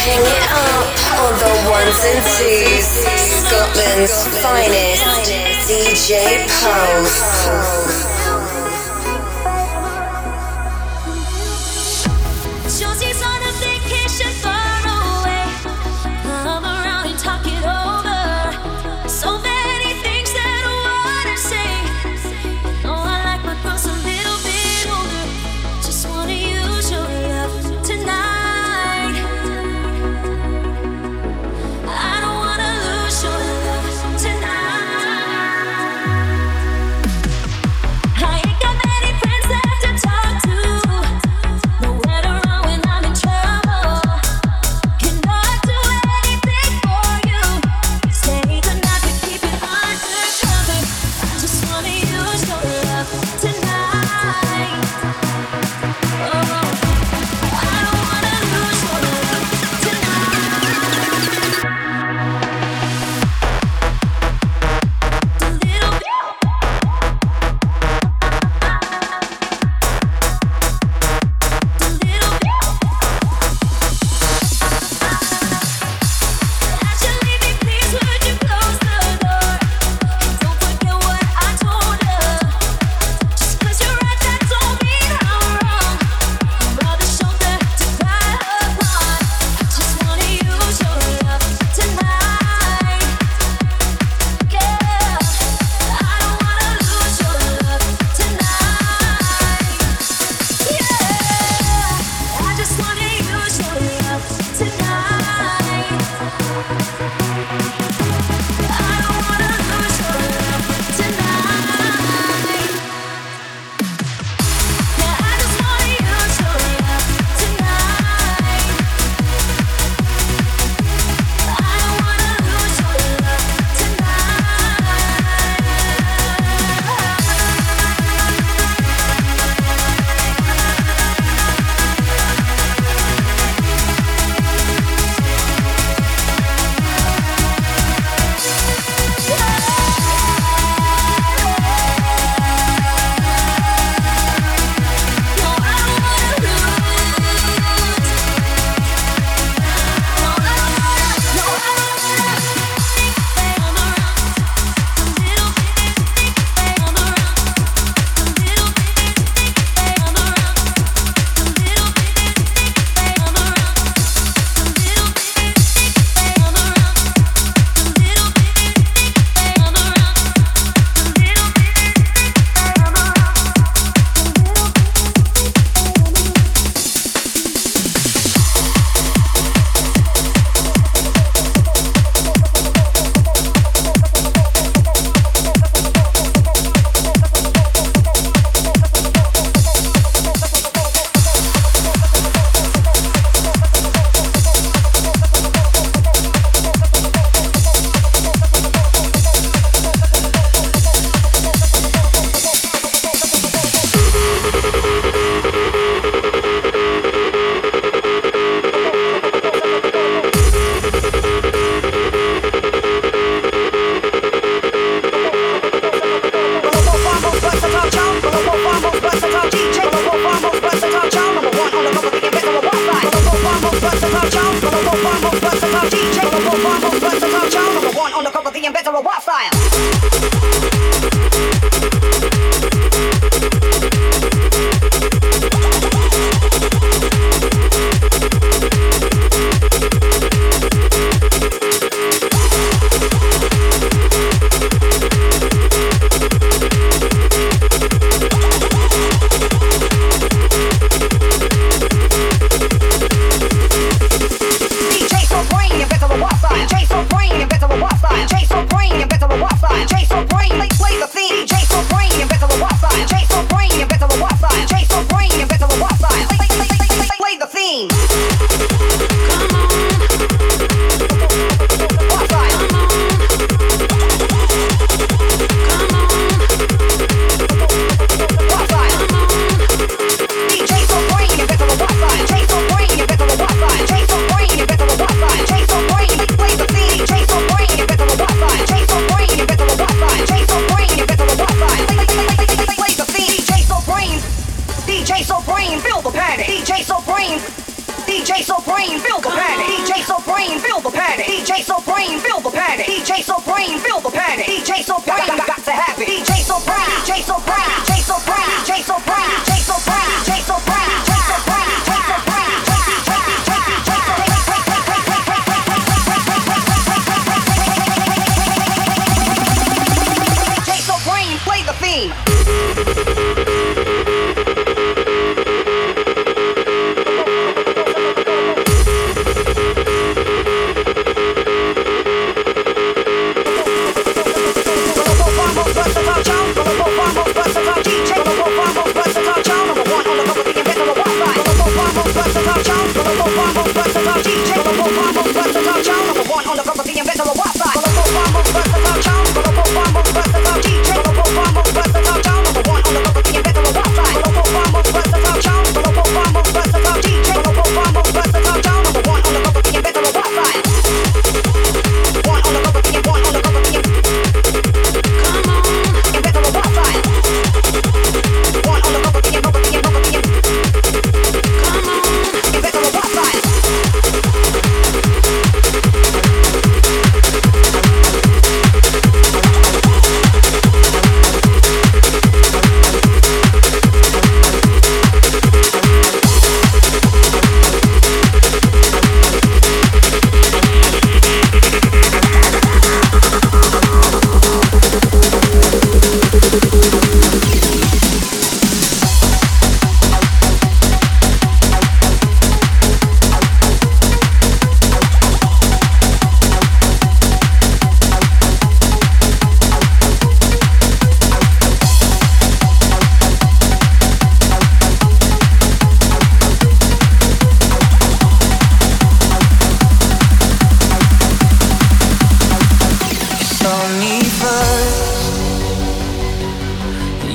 Pumping it up on the ones and twos. Scotland's finest DJ Pulse.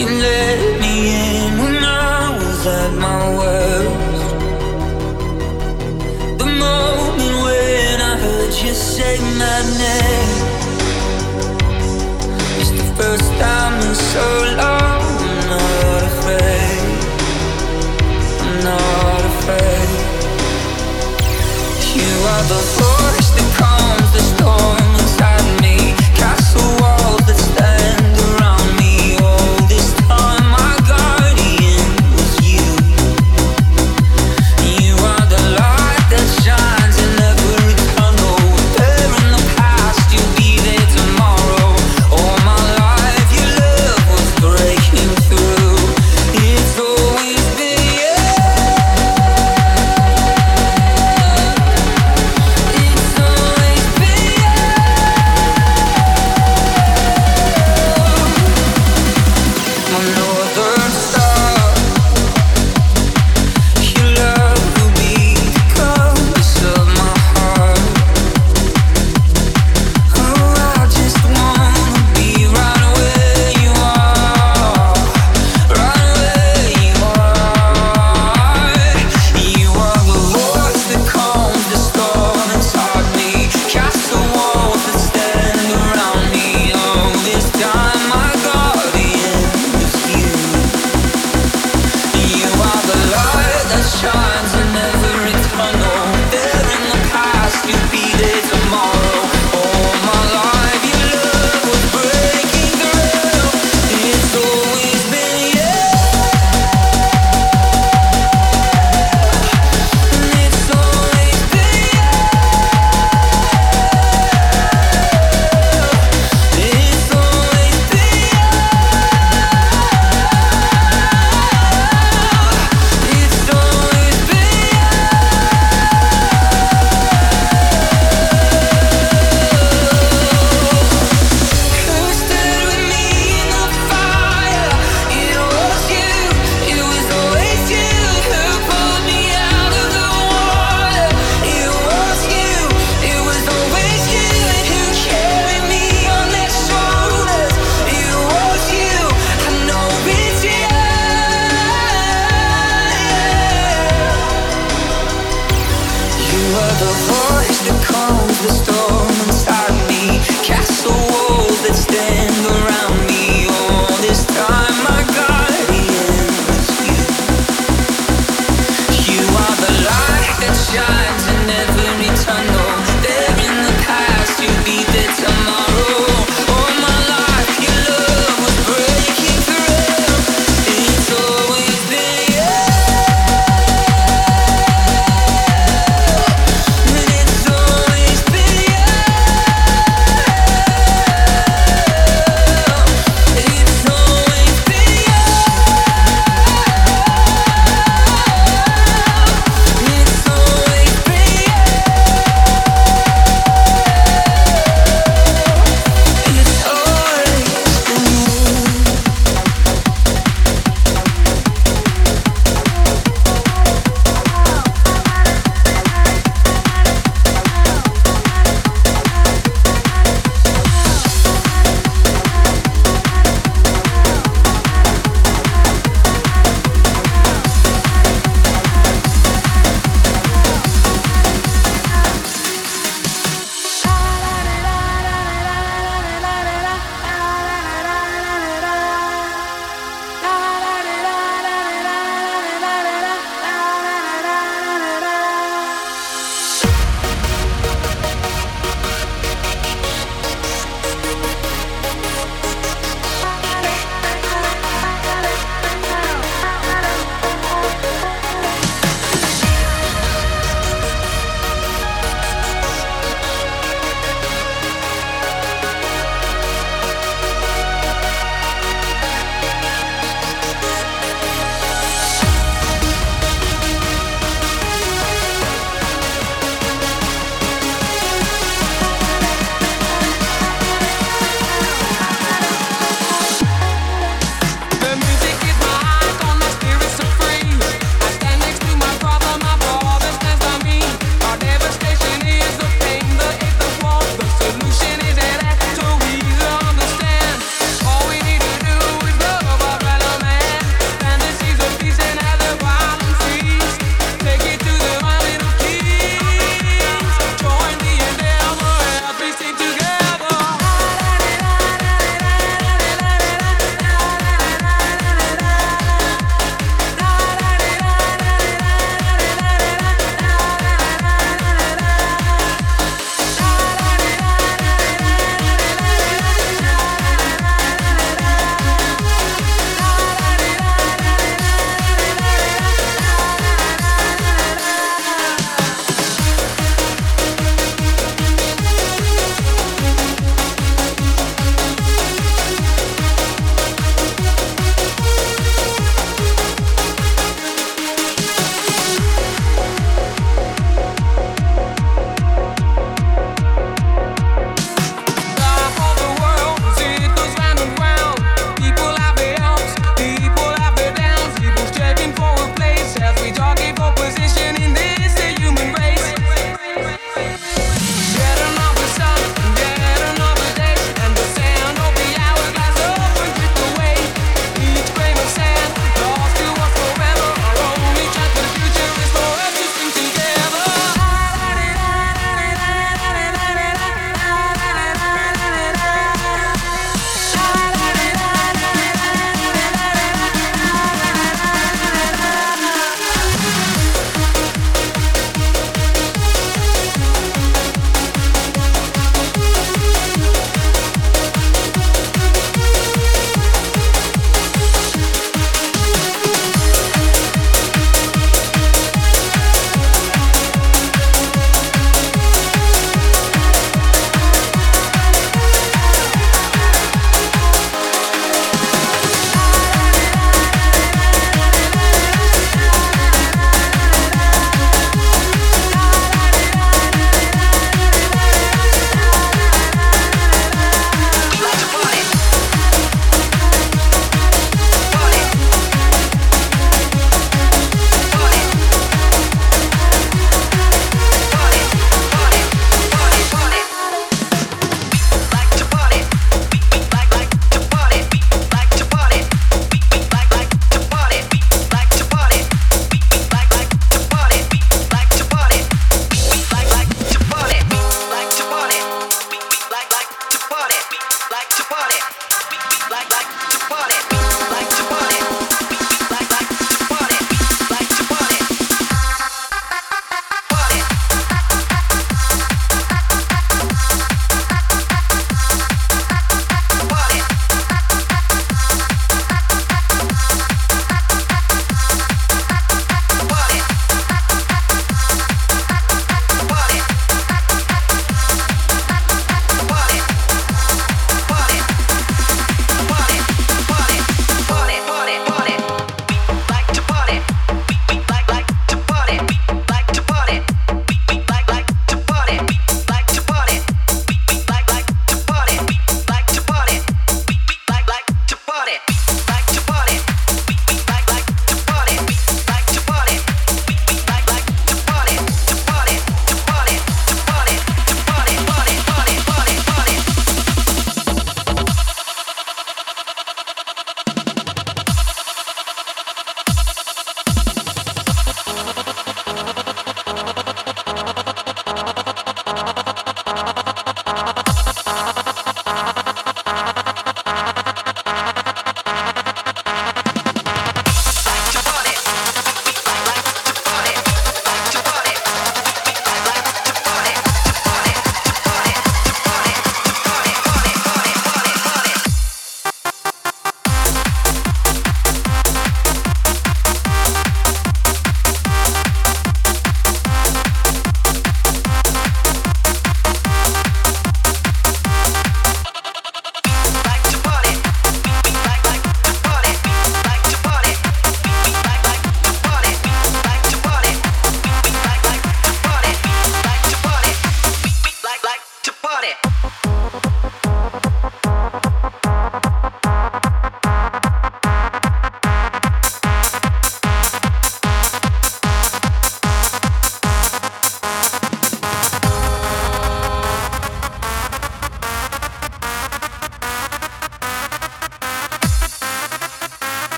you let me in when I was at my worst. The moment when I heard you say my name. The first time in so long. I'm not afraid. I'm not afraid. You are the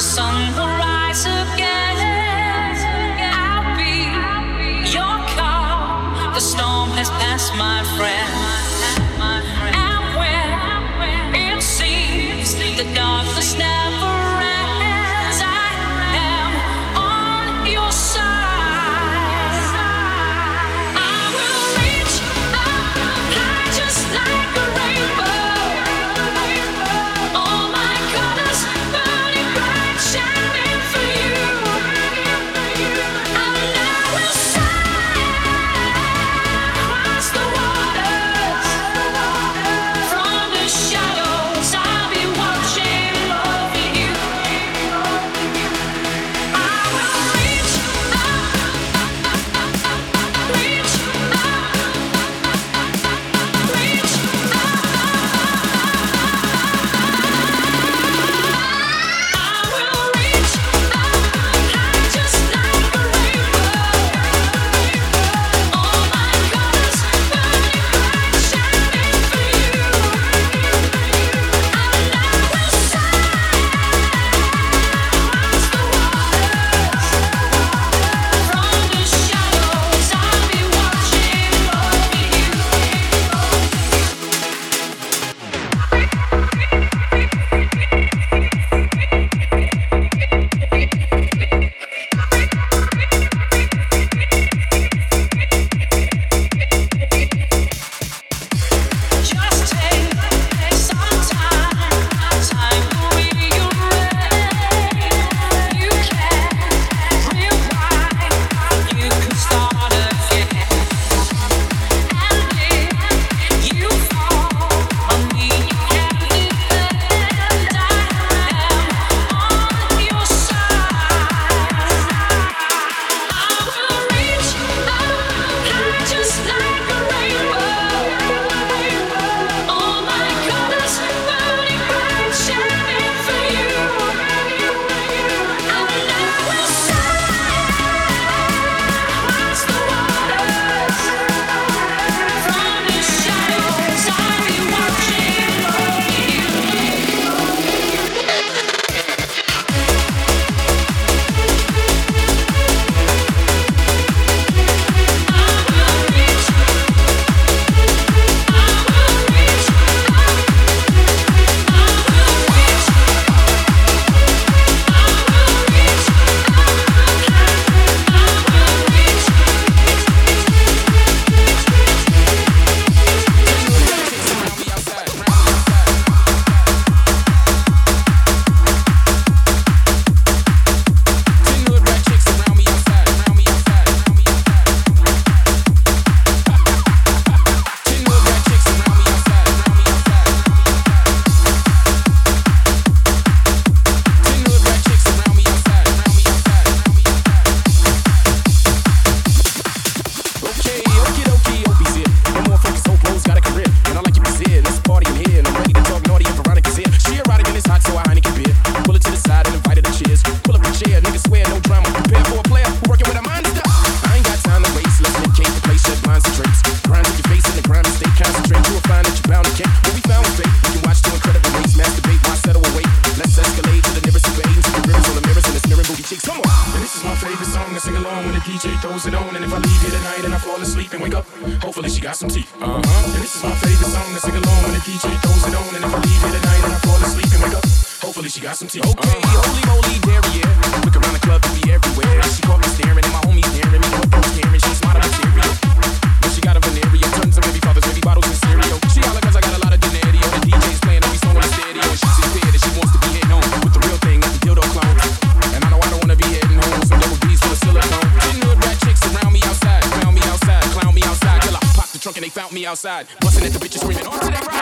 the sun outside. Busting at the bitches screaming, on to that ride.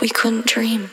We couldn't dream?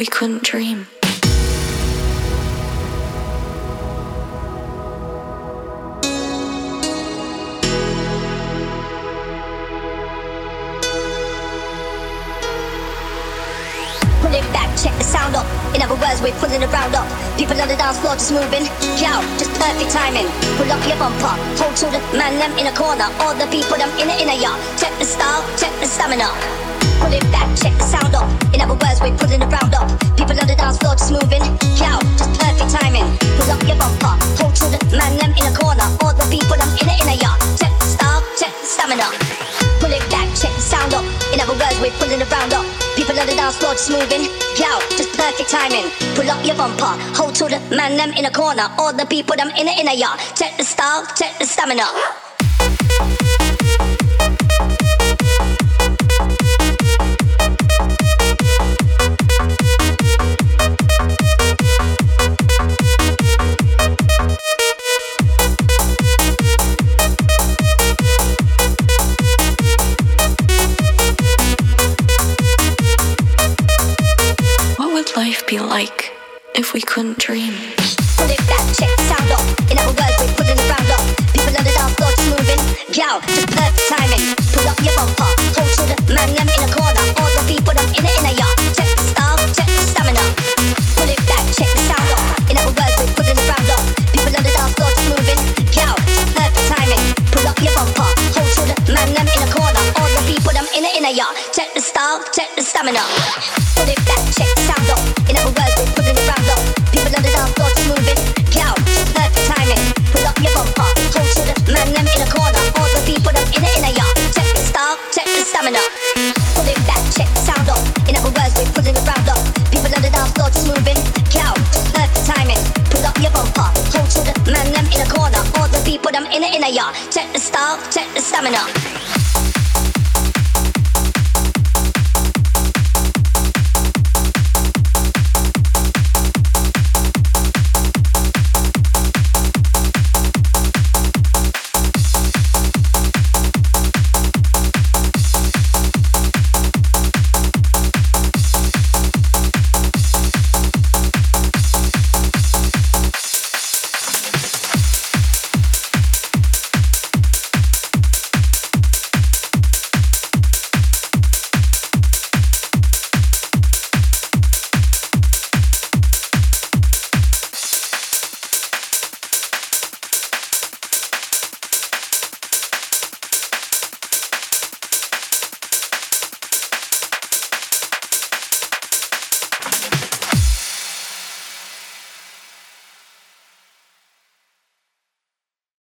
We couldn't dream. Pull it back, check the sound up. In other words, we're pulling around up. People on the dance floor just moving. Yo, just perfect timing. Pull up your bumper. Hold to the man them in a corner. All the people them in the inner yard. Check the style, check the stamina. Pull it back, check the sound up. In other words, we're pulling around up. People on the dance floor just moving. Cow, just perfect timing. Pull up your bumper. Hold to the man them in a corner. All the people them in the inner yard. Check the style, check the stamina. Pull it back, check the sound up. In other words, we're pulling around up. People on the dance floor just moving. Cow, just perfect timing. Pull up your bumper. Hold to the man them in a corner. All the people them in the inner yard. Check the style, check the stamina. Be like if we couldn't dream? Back, check sound up. In we're pulling the up. People moving. Just perfect timing. Pull up your bumper. Hold to the man them in a corner. All the people them in the inner yard. Check the them in the yard. Check the style, check the stamina. Pull it back, check the sound up. In other words, we're pulling it round up. People on the dance floor just moving. Cow, perfect timing. Pull up your bumper. Hold to the man them in a corner. All the people them in the inner yard. Check the style, check the stamina. Pull it back, check the sound up. In other words, we're pulling it round up. People on the dance floor just moving. Cow, perfect timing. Pull up your bumper. Hold to the man them in a corner. All the people them in the inner yard. Check the style, check the stamina.